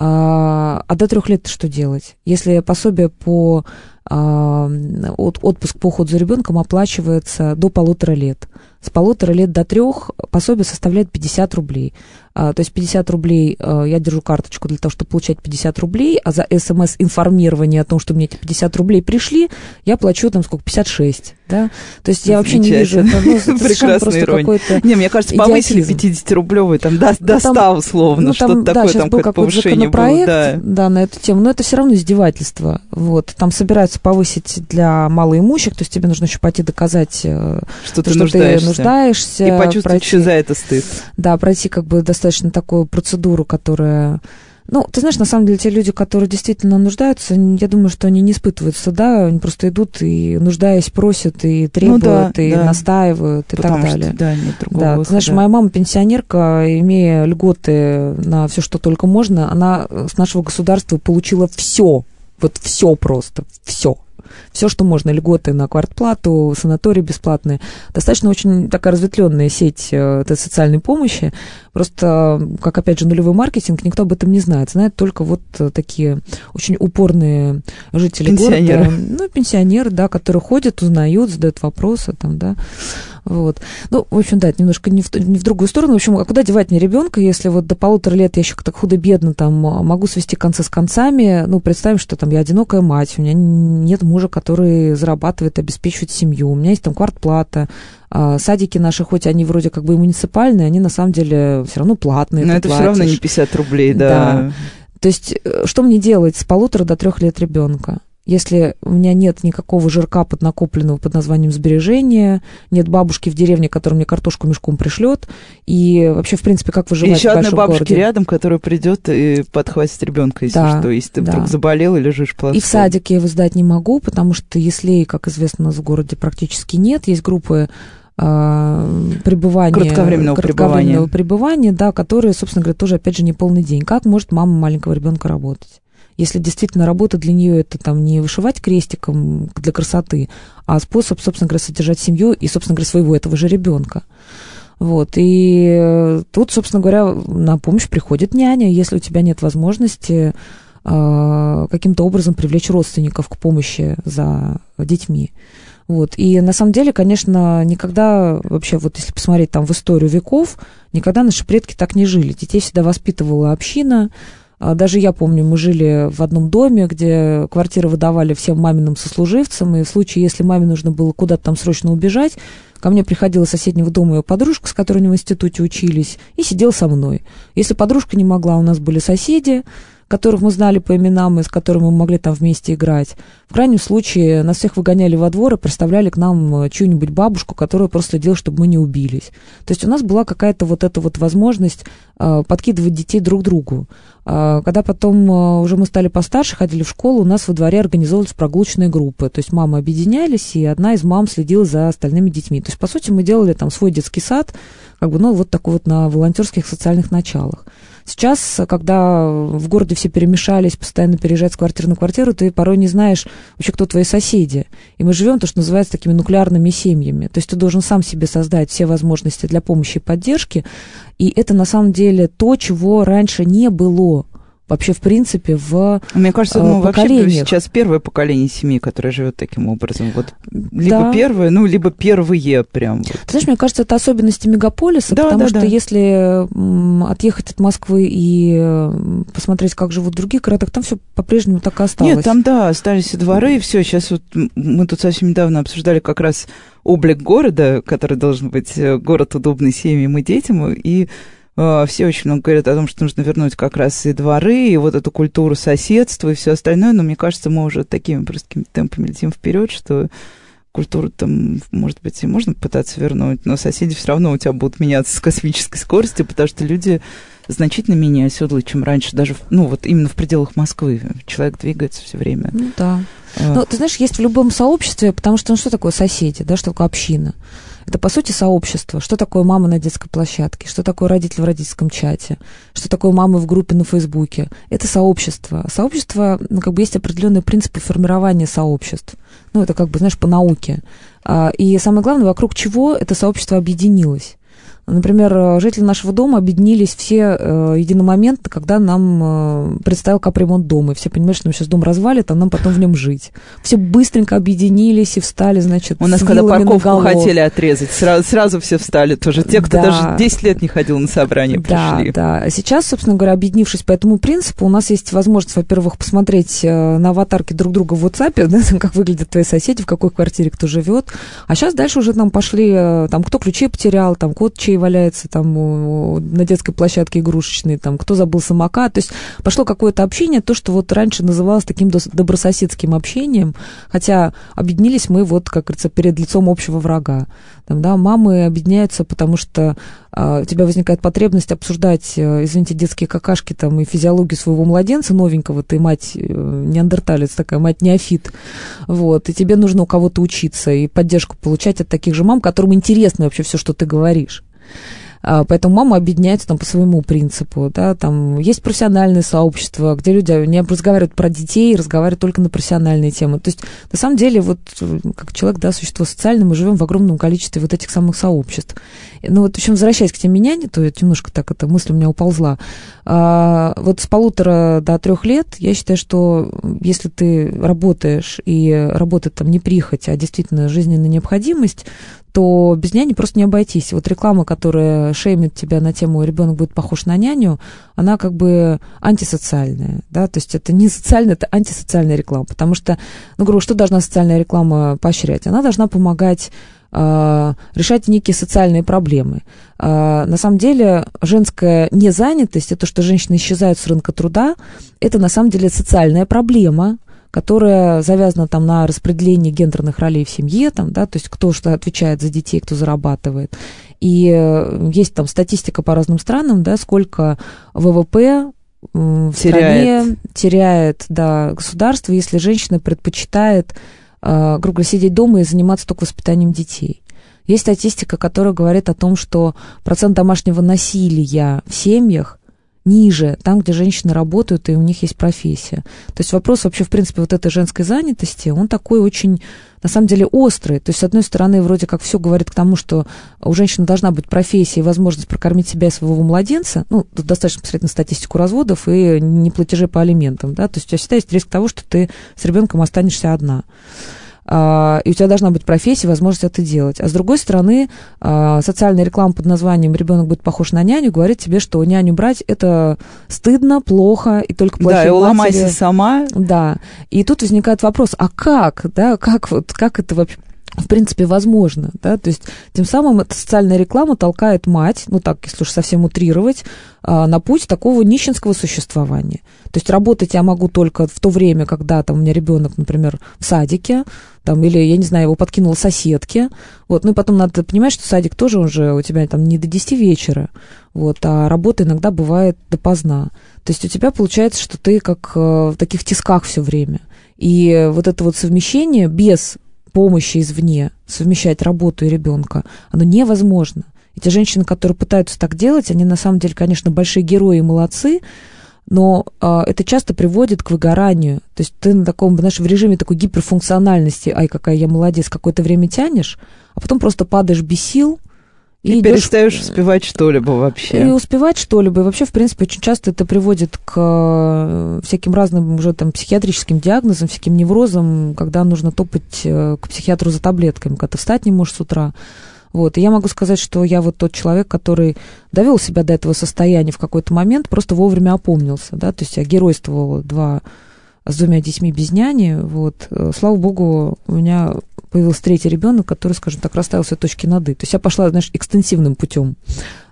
А, а до трех лет что делать? Если пособие по а, от, отпуск по уходу за ребенком оплачивается до полутора лет. С полутора лет до трех пособие составляет 50 рублей. А, то есть 50 рублей, а, я держу карточку для того, чтобы получать 50 рублей, а за смс-информирование о том, что мне эти 50 рублей пришли, я плачу там сколько, 56, да? То есть я вообще не вижу, это, ну, это Прекрасная ирония. Не, мне кажется, повысили 50-рублевый, там, до, до 100 ну, условно, ну, что-то да, такое, там какое-то повышение было. Да. да, на эту тему, но это все равно издевательство. Вот, там собираются повысить для малоимущих, то есть тебе нужно еще пойти доказать, э, что, ты, что нуждаешься. ты нуждаешься. И почувствовать пройти, еще за это стыд. Да, пройти как бы достаточно достаточно такую процедуру, которая... Ну, ты знаешь, на самом деле, те люди, которые действительно нуждаются, я думаю, что они не испытывают стыда, они просто идут и, нуждаясь, просят и требуют, ну, да, и да. настаивают, и Потому так далее. Что, да, нет другого да, выхода. ты знаешь, моя мама пенсионерка, имея льготы на все, что только можно, она с нашего государства получила все, вот все просто, все все, что можно, льготы на квартплату, санатории бесплатные. Достаточно очень такая разветвленная сеть э, этой социальной помощи. Просто, как опять же, нулевой маркетинг, никто об этом не знает. Знают только вот э, такие очень упорные жители пенсионеры. города. Ну, пенсионеры, да, которые ходят, узнают, задают вопросы там, да. Вот. Ну, в общем, да, это немножко не в, не в другую сторону. В общем, а куда девать мне ребенка, если вот до полутора лет я еще так худо-бедно там могу свести концы с концами. Ну, представим, что там я одинокая мать, у меня нет мужа, который зарабатывает, обеспечивает семью, у меня есть там квартплата, а, садики наши, хоть они вроде как бы и муниципальные, они на самом деле все равно платные. Но это все равно не 50 рублей, да. да. То есть, э, что мне делать с полутора до трех лет ребенка? Если у меня нет никакого жирка поднакопленного под названием сбережения, нет бабушки в деревне, которая мне картошку мешком пришлет, и вообще, в принципе, как выживать еще в одной бабушки городе. рядом, которая придет и подхватит ребенка, если да, что, если ты да. вдруг заболел и лежишь пластом. И в садике я его сдать не могу, потому что если, как известно, у нас в городе практически нет, есть группы а, пребывания, кратковременного, кратковременного пребывания. пребывания, да, которые, собственно говоря, тоже, опять же, не полный день. Как может мама маленького ребенка работать? Если действительно работа для нее это там не вышивать крестиком для красоты, а способ, собственно говоря, содержать семью и, собственно говоря, своего этого же ребенка. Вот, и тут, собственно говоря, на помощь приходит няня, если у тебя нет возможности э, каким-то образом привлечь родственников к помощи за детьми. Вот. И на самом деле, конечно, никогда вообще, вот если посмотреть там в историю веков, никогда наши предки так не жили. Детей всегда воспитывала община, даже я помню, мы жили в одном доме, где квартиры выдавали всем маминым сослуживцам, и в случае, если маме нужно было куда-то там срочно убежать, ко мне приходила из соседнего дома ее подружка, с которой они в институте учились, и сидела со мной. Если подружка не могла, у нас были соседи, которых мы знали по именам и с которыми мы могли там вместе играть. В крайнем случае нас всех выгоняли во двор и представляли к нам э, чью-нибудь бабушку, которая просто следила, чтобы мы не убились. То есть у нас была какая-то вот эта вот возможность э, подкидывать детей друг другу. Э, когда потом э, уже мы стали постарше, ходили в школу, у нас во дворе организовывались прогулочные группы. То есть мамы объединялись, и одна из мам следила за остальными детьми. То есть, по сути, мы делали там свой детский сад, как бы, ну, вот такой вот на волонтерских социальных началах. Сейчас, когда в городе все перемешались, постоянно переезжать с квартиры на квартиру, ты порой не знаешь вообще, кто твои соседи. И мы живем то, что называется такими нуклеарными семьями. То есть ты должен сам себе создать все возможности для помощи и поддержки. И это на самом деле то, чего раньше не было вообще, в принципе, в Мне кажется, э, ну, вообще сейчас первое поколение семьи, которое живет таким образом. Вот либо Да. первое, ну, либо первые прям. вот. Знаешь, мне кажется, это особенности мегаполиса, Да, потому да, что да. если отъехать от Москвы и посмотреть, как живут в других городах, там все по-прежнему так и осталось. Нет, там, да, остались и дворы, и все. Сейчас вот мы тут совсем недавно обсуждали как раз облик города, который должен быть э, город удобный семьям и детям, и все очень много говорят о том, что нужно вернуть как раз и дворы, и вот эту культуру соседства, и все остальное, но мне кажется, мы уже такими просто темпами летим вперед, что культуру там, может быть, и можно пытаться вернуть, но соседи все равно у тебя будут меняться с космической скоростью, потому что люди значительно менее оседлые, чем раньше, даже, ну, вот именно в пределах Москвы. Человек двигается все время. Ну да. Э, Ну, ты знаешь, есть в любом сообществе, потому что ну, что такое соседи, да, что такое община? Это, по сути, сообщество. Что такое мама на детской площадке? Что такое родители в родительском чате? Что такое мамы в группе на Фейсбуке? Это сообщество. Сообщество, ну, как бы есть определенные принципы формирования сообществ. Ну, это как бы, знаешь, по науке. А, И самое главное, вокруг чего это сообщество объединилось. Например, э, жители нашего дома объединились все э, единомоментно, когда нам э, представил капремонт дома. И все понимают, что нам сейчас дом развалит, а нам потом в нем жить. Все быстренько объединились и встали, значит, У нас, когда парковку хотели отрезать, сразу, сразу все встали тоже. Те, кто Да. даже 10 лет не ходил на собрание, Да, пришли. да. А Сейчас, собственно говоря, объединившись по этому принципу, у нас есть возможность, во-первых, посмотреть э, на аватарки друг друга в WhatsApp, да, как выглядят твои соседи, в какой квартире кто живет. А сейчас дальше уже там пошли, э, там, кто ключи потерял, там, кот чей валяется там на детской площадке игрушечной, там, кто забыл самокат. То есть пошло какое-то общение, то, что вот раньше называлось таким добрососедским общением, хотя объединились мы вот, как говорится, перед лицом общего врага. Там, да, мамы объединяются, потому что а, у тебя возникает потребность обсуждать, э, извините, детские какашки там и физиологию своего младенца новенького, ты мать э, неандерталец такая, мать неофит, вот, и тебе нужно у кого-то учиться и поддержку получать от таких же мам, которым интересно вообще все, что ты говоришь. А, Поэтому мама объединяется там по своему принципу, да, там есть профессиональное сообщество, где люди не разговаривают про детей, разговаривают только на профессиональные темы. То есть, на самом деле, вот э, как человек, да, существо социальное, мы живем в огромном количестве вот этих самых сообществ. Ну вот, в общем, возвращаясь к теме няни, то я немножко так эта мысль у меня уползла. А, вот с полутора до трех лет я считаю, что если ты работаешь, и работа там не прихоть, а действительно жизненная необходимость, то без няни просто не обойтись. Вот реклама, которая шеймит тебя на тему «ребенок будет похож на няню», она как бы антисоциальная, да, то есть это не социальная, это антисоциальная реклама, потому что, ну, говорю, что должна социальная реклама поощрять? Она должна помогать а, решать некие социальные проблемы. А, На самом деле женская незанятость, это что женщины исчезают с рынка труда, это на самом деле социальная проблема, которая завязана там на распределении гендерных ролей в семье, там, да, то есть кто что отвечает за детей, кто зарабатывает. И э, есть там статистика по разным странам, да, сколько ВВП в Теряет. стране теряет да, государство, если женщина предпочитает, э, грубо говоря, сидеть дома и заниматься только воспитанием детей. Есть статистика, которая говорит о том, что процент домашнего насилия в семьях ниже, там, где женщины работают, и у них есть профессия. То есть вопрос вообще, в принципе, вот этой женской занятости, он такой очень, на самом деле, острый. То есть, с одной стороны, вроде как все говорит к тому, что у женщины должна быть профессия и возможность прокормить себя и своего младенца. Ну, тут достаточно посмотреть на статистику разводов и неплатежи по алиментам, да, то есть у тебя всегда есть риск того, что ты с ребенком останешься одна. А, и у тебя должна быть профессия, возможность это делать. А с другой стороны, а, социальная реклама под названием «Ребенок будет похож на няню» говорит тебе, что няню брать это стыдно, плохо, и только плохие Да, и матери- уломайся сама. Да. И тут возникает вопрос, а как, да, как вот, как это вообще в принципе, возможно, да, то есть тем самым эта социальная реклама толкает мать, ну так, если уж совсем утрировать, а, на путь такого нищенского существования. То есть работать я могу только в то время, когда там у меня ребенок, например, в садике, там, или, я не знаю, его подкинула соседки, вот, ну и потом надо понимать, что садик тоже уже у тебя там не до 10 вечера, вот, а работа иногда бывает допоздна. То есть у тебя получается, что ты как э, в таких тисках все время. И вот это вот совмещение без помощи извне, совмещать работу и ребенка, оно невозможно. Эти женщины, которые пытаются так делать, они на самом деле, конечно, большие герои и молодцы, но а, это часто приводит к выгоранию. То есть ты на таком, знаешь, в режиме такой гиперфункциональности, ай, какая я молодец, какое-то время тянешь, а потом просто падаешь без сил, и, и перестаешь идешь... успевать что-либо вообще. И успевать что-либо. И вообще, в принципе, очень часто это приводит к э, всяким разным уже там психиатрическим диагнозам, всяким неврозам, когда нужно топать э, к психиатру за таблетками, когда ты встать не можешь с утра. Вот. И я могу сказать, что я вот тот человек, который довел себя до этого состояния в какой-то момент, просто вовремя опомнился, да, то есть я геройствовала два с двумя детьми без няни, вот. Э, слава богу, у меня появился третий ребенок, который, скажем так, расставил все точки над «и». То есть я пошла, знаешь, экстенсивным путем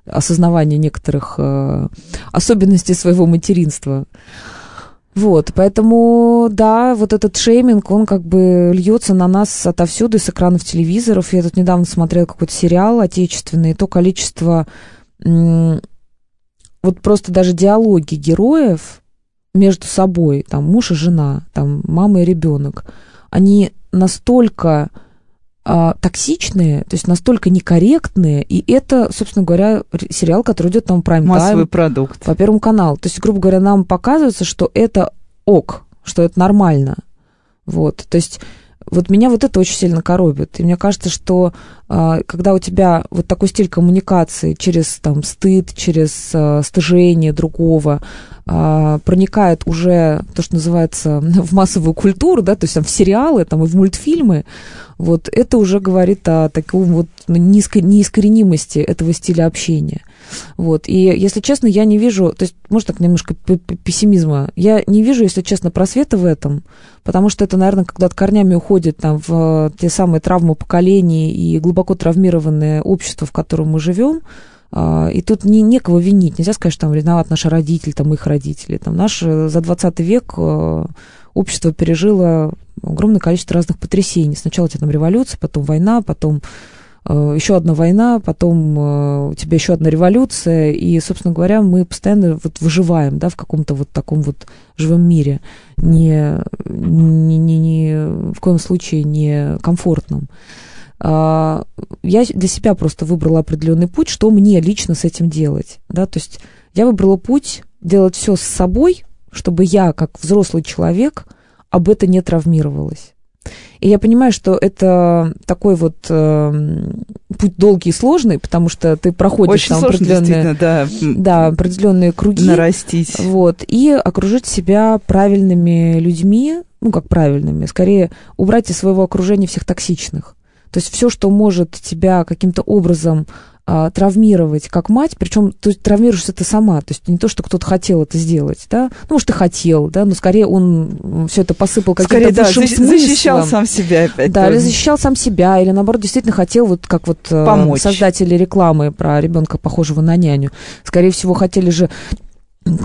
осознавания некоторых э, особенностей своего материнства. Вот, поэтому, да, вот этот шейминг, он как бы льется на нас отовсюду, из экранов телевизоров. Я тут недавно смотрела какой-то сериал отечественный, и то количество, вот просто даже диалоги героев между собой, там, муж и жена, там, мама и ребенок, они настолько а, токсичные, то есть настолько некорректные, и это, собственно говоря, сериал, который идет там прайм Массовый продукт. По Первому каналу. То есть, грубо говоря, нам показывается, что это ок, что это нормально. Вот, то есть вот меня вот это очень сильно коробит. И мне кажется, что э, когда у тебя вот такой стиль коммуникации через там стыд, через э, стыжение другого э, проникает уже то, что называется в массовую культуру, да, то есть там в сериалы, там и в мультфильмы, вот это уже говорит о таком вот низко, неискоренимости этого стиля общения. Вот. И, если честно, я не вижу, то есть, может, так немножко пессимизма, я не вижу, если честно, просвета в этом, потому что это, наверное, когда-то корнями уходит там, в те самые травмы поколений и глубоко травмированное общество, в котором мы живем, а, и тут не, некого винить. Нельзя сказать, что там виноват наш родитель, там их родители. Там наш э, за 20 век э, общество пережило огромное количество разных потрясений. Сначала у тебя там революция, потом война, потом Э, еще одна война, потом у тебя еще одна революция, и, собственно говоря, мы постоянно вот выживаем, да, в каком-то вот таком вот живом мире, не, не, не, не в коем случае не комфортном. А, я для себя просто выбрала определенный путь, что мне лично с этим делать, да, то есть я выбрала путь делать все с собой, чтобы я, как взрослый человек, об это не травмировалась. И я понимаю, что это такой вот э, путь долгий и сложный, потому что ты проходишь Очень там определенные, да, да, определенные круги. Нарастить. Вот, и окружить себя правильными людьми, ну, как правильными, скорее убрать из своего окружения всех токсичных. То есть все, что может тебя каким-то образом а, травмировать как мать, причем есть, травмируешься ты сама, то есть не то, что кто-то хотел это сделать, да, ну, может, ты хотел, да, но скорее он все это посыпал каким-то да, защищал сам себя опять. Да, или защищал сам себя, или, наоборот, действительно хотел, вот как вот э, Помочь. создатели рекламы про ребенка, похожего на няню, скорее всего, хотели же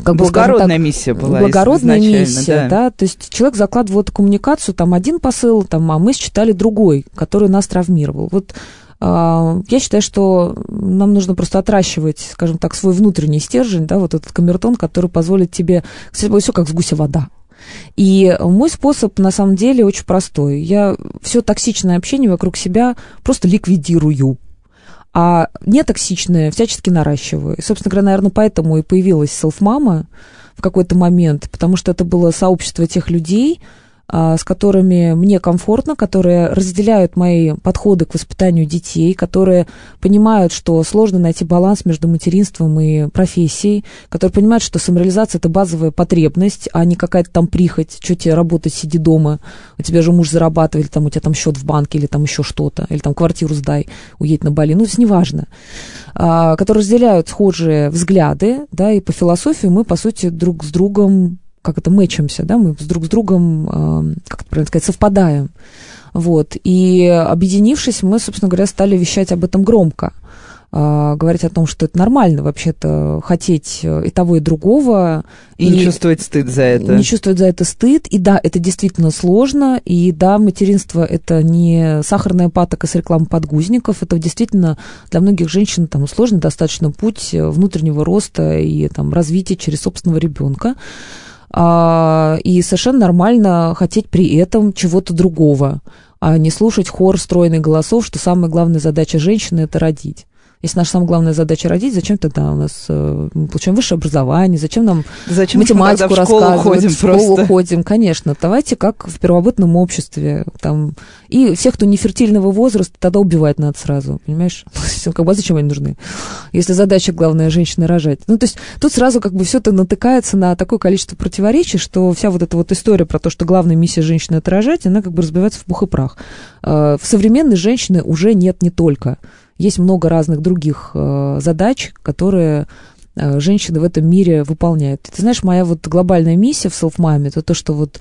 как бы, благородная так, миссия была благородная миссия, да. да, то есть человек закладывал эту коммуникацию, там один посыл, там, а мы считали другой, который нас травмировал. Вот а, я считаю, что нам нужно просто отращивать, скажем так, свой внутренний стержень, да, вот этот камертон, который позволит тебе, кстати, все как с гуся вода. И мой способ, на самом деле, очень простой. Я все токсичное общение вокруг себя просто ликвидирую а нетоксичное всячески наращиваю. И, собственно говоря, наверное, поэтому и появилась селф-мама в какой-то момент, потому что это было сообщество тех людей, с которыми мне комфортно, которые разделяют мои подходы к воспитанию детей, которые понимают, что сложно найти баланс между материнством и профессией, которые понимают, что самореализация – это базовая потребность, а не какая-то там прихоть, что тебе работать, сиди дома, у тебя же муж зарабатывает, или там у тебя там счет в банке, или там еще что-то, или там квартиру сдай, уедь на Бали, ну, это неважно, а, которые разделяют схожие взгляды, да, и по философии мы, по сути, друг с другом как это, мэчимся, да, мы с друг с другом, э, как это правильно сказать, совпадаем. Вот. И объединившись, мы, собственно говоря, стали вещать об этом громко. А, говорить о том, что это нормально вообще-то хотеть и того, и другого. И, и не чувствовать стыд за это. Не чувствовать за это стыд. И да, это действительно сложно. И да, материнство – это не сахарная патока с рекламой подгузников. Это действительно для многих женщин там, сложный достаточно путь внутреннего роста и там, развития через собственного ребенка. А, и совершенно нормально хотеть при этом чего-то другого, а не слушать хор стройных голосов, что самая главная задача женщины – это родить. Если наша самая главная задача родить, зачем тогда у нас э, получаем высшее образование, зачем нам зачем математику мы в школу ходим в школу просто? ходим, конечно. Давайте как в первобытном обществе. Там, и всех, кто не фертильного возраста, тогда убивать надо сразу, понимаешь? Как бы а зачем они нужны? Если задача главная женщины рожать. Ну, то есть тут сразу как бы все это натыкается на такое количество противоречий, что вся вот эта вот история про то, что главная миссия женщины это рожать, она как бы разбивается в пух и прах. Э, в современной женщины уже нет не только есть много разных других э, задач, которые э, женщины в этом мире выполняют. Ты знаешь, моя вот глобальная миссия в Self-Mame, это то, что вот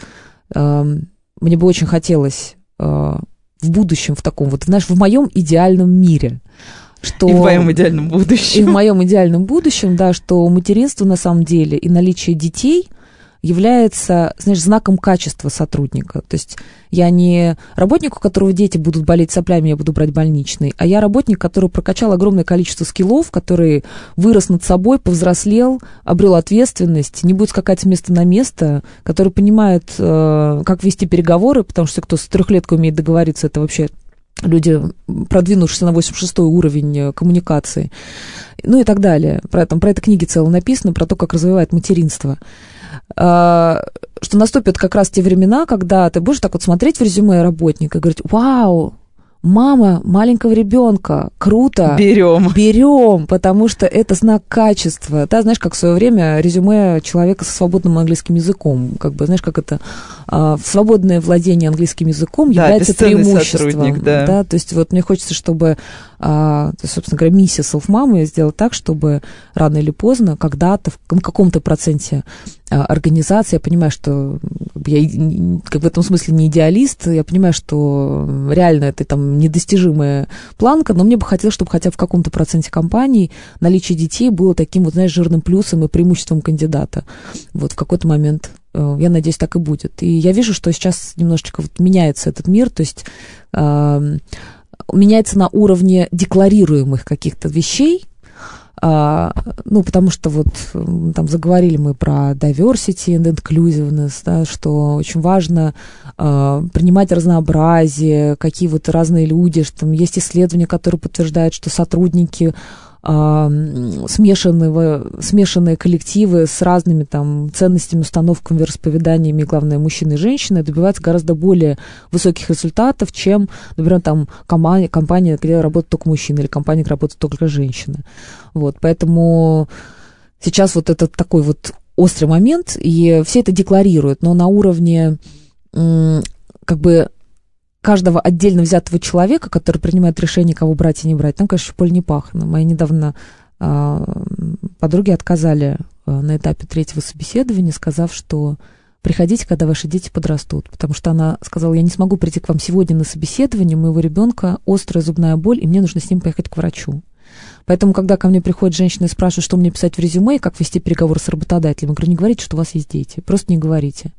э, мне бы очень хотелось э, в будущем, в таком вот, знаешь, в моем идеальном мире, что... И в моем идеальном будущем. И в моем идеальном будущем, да, что материнство на самом деле и наличие детей – является, знаешь, знаком качества сотрудника. То есть я не работник, у которого дети будут болеть соплями, я буду брать больничный, а я работник, который прокачал огромное количество скиллов, который вырос над собой, повзрослел, обрел ответственность, не будет скакать с места на место, который понимает, э, как вести переговоры, потому что кто с трехлеткой умеет договориться, это вообще люди, продвинувшиеся на 86 уровень э, коммуникации, ну и так далее. Про, там, про это книги целое написано, про то, как развивает материнство. А, что наступят как раз те времена, когда ты будешь так вот смотреть в резюме работника и говорить, вау, мама маленького ребенка, круто. Берем. Берем, потому что это знак качества. Да, знаешь, как в свое время резюме человека со свободным английским языком, как бы, знаешь, как это а, свободное владение английским языком да, является преимуществом. Да. да, то есть вот мне хочется, чтобы а, собственно говоря, миссия селф-мамы сделать так, чтобы рано или поздно, когда-то, в каком-то проценте а, организации, я понимаю, что я как в этом смысле не идеалист, я понимаю, что реально это там недостижимая планка, но мне бы хотелось, чтобы хотя бы в каком-то проценте компаний наличие детей было таким вот, знаешь, жирным плюсом и преимуществом кандидата. Вот в какой-то момент э, я надеюсь, так и будет. И я вижу, что сейчас немножечко вот меняется этот мир, то есть меняется на уровне декларируемых каких-то вещей, ну, потому что вот там заговорили мы про diversity and inclusiveness, да, что очень важно а, принимать разнообразие, какие вот разные люди, что там есть исследования, которые подтверждают, что сотрудники смешанные, смешанные коллективы с разными там ценностями, установками, вероисповеданиями, главное, мужчины и женщины, добиваются гораздо более высоких результатов, чем, например, там компания, компания где работают только мужчины, или компания, где работают только женщины. Вот, поэтому сейчас вот этот такой вот острый момент, и все это декларируют, но на уровне как бы каждого отдельно взятого человека, который принимает решение, кого брать и не брать, там, конечно, поле не пахано. Мои недавно э, подруги отказали э, на этапе третьего собеседования, сказав, что приходите, когда ваши дети подрастут. Потому что она сказала, я не смогу прийти к вам сегодня на собеседование, у моего ребенка острая зубная боль, и мне нужно с ним поехать к врачу. Поэтому, когда ко мне приходят женщины и спрашивают, что мне писать в резюме и как вести переговоры с работодателем, я говорю, не говорите, что у вас есть дети, просто не говорите.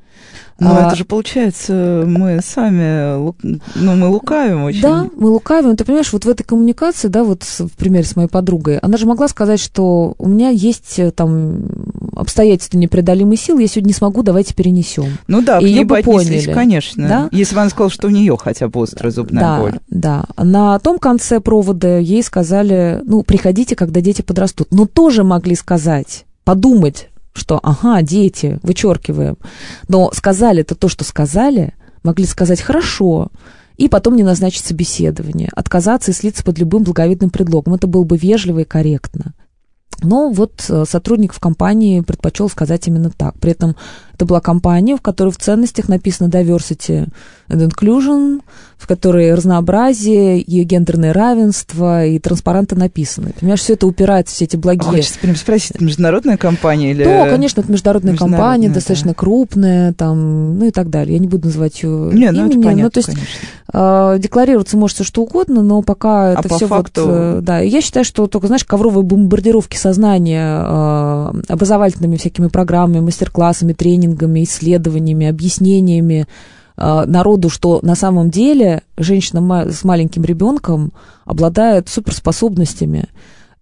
Но а, это же получается, мы сами, ну, мы лукавим очень. Да, мы лукавим. Ты понимаешь, вот в этой коммуникации, да, вот в примере с моей подругой, она же могла сказать, что у меня есть э, там обстоятельства непреодолимой силы, я сегодня не смогу, давайте перенесем. Ну да, к ней бы поняли. конечно. Да? Если бы она сказала, что у нее хотя бы острая зубная да, боль. Да, На том конце провода ей сказали, ну, приходите, когда дети подрастут. Но тоже могли сказать, подумать, что ага, дети, вычеркиваем. Но сказали это то, что сказали, могли сказать хорошо, и потом не назначить собеседование, отказаться и слиться под любым благовидным предлогом. Это было бы вежливо и корректно. Но вот э, сотрудник в компании предпочел сказать именно так. При этом это была компания, в которой в ценностях написано diversity and inclusion, в которой разнообразие и гендерное равенство, и транспаранты написаны. Понимаешь, все это упирается, все эти благие... Хочется прям спросить, это международная компания или... Да, конечно, это международная, международная компания, да. достаточно крупная, там, ну и так далее. Я не буду называть ее не, ну, имени. понятно, ну, то есть э, декларироваться может все что угодно, но пока а это по все факту... вот... Э, да, я считаю, что только, знаешь, ковровые бомбардировки сознания э, образовательными всякими программами, мастер-классами, тренингами, исследованиями, объяснениями, Э, народу, что на самом деле женщина с маленьким ребенком обладает суперспособностями.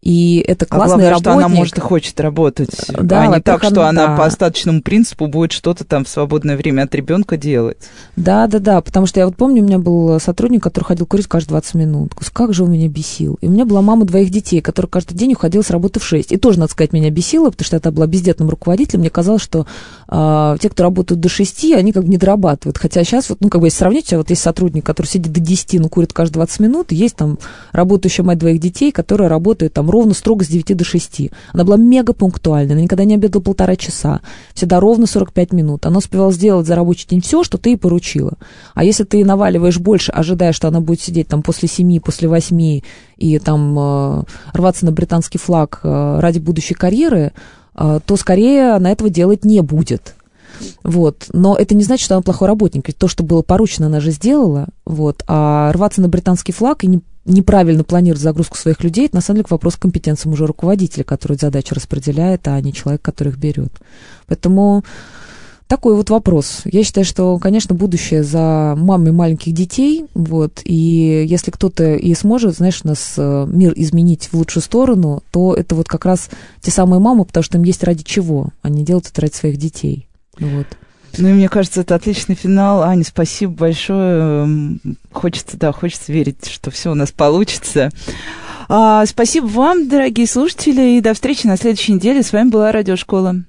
И это классный а главное, работник. что она может и хочет работать, да, а не так, что она, она по остаточному принципу будет что-то там в свободное время от ребенка делать. Да, да, да, потому что я вот помню, у меня был сотрудник, который ходил курить каждые 20 минут. Как же он меня бесил. И у меня была мама двоих детей, которая каждый день уходила с работы в 6. И тоже, надо сказать, меня бесило, потому что я была бездетным руководителем. Мне казалось, что э, те, кто работают до 6, они как бы не дорабатывают. Хотя сейчас, вот, ну, как бы, если сравнить, вот есть сотрудник, который сидит до 10, но курит каждые 20 минут, есть там работающая мать двоих детей, которая работает там ровно строго с 9 до 6. Она была мега пунктуальна, она никогда не обедала полтора часа, всегда ровно 45 минут. Она успевала сделать за рабочий день все, что ты ей поручила. А если ты наваливаешь больше, ожидая, что она будет сидеть там после 7, после 8 и там э, рваться на британский флаг э, ради будущей карьеры, э, то скорее она этого делать не будет. Вот. Но это не значит, что она плохой работник. Ведь то, что было поручено, она же сделала. Вот. А рваться на британский флаг и не неправильно планирует загрузку своих людей, это на самом деле вопрос к компетенциям уже руководителя, который задачи распределяет, а не человек, который их берет. Поэтому такой вот вопрос. Я считаю, что, конечно, будущее за мамой маленьких детей, вот, и если кто-то и сможет, знаешь, нас э, мир изменить в лучшую сторону, то это вот как раз те самые мамы, потому что им есть ради чего, они делают это ради своих детей, вот. Ну и мне кажется, это отличный финал. Аня, спасибо большое. Хочется, да, хочется верить, что все у нас получится. А, спасибо вам, дорогие слушатели, и до встречи на следующей неделе. С вами была Радиошкола.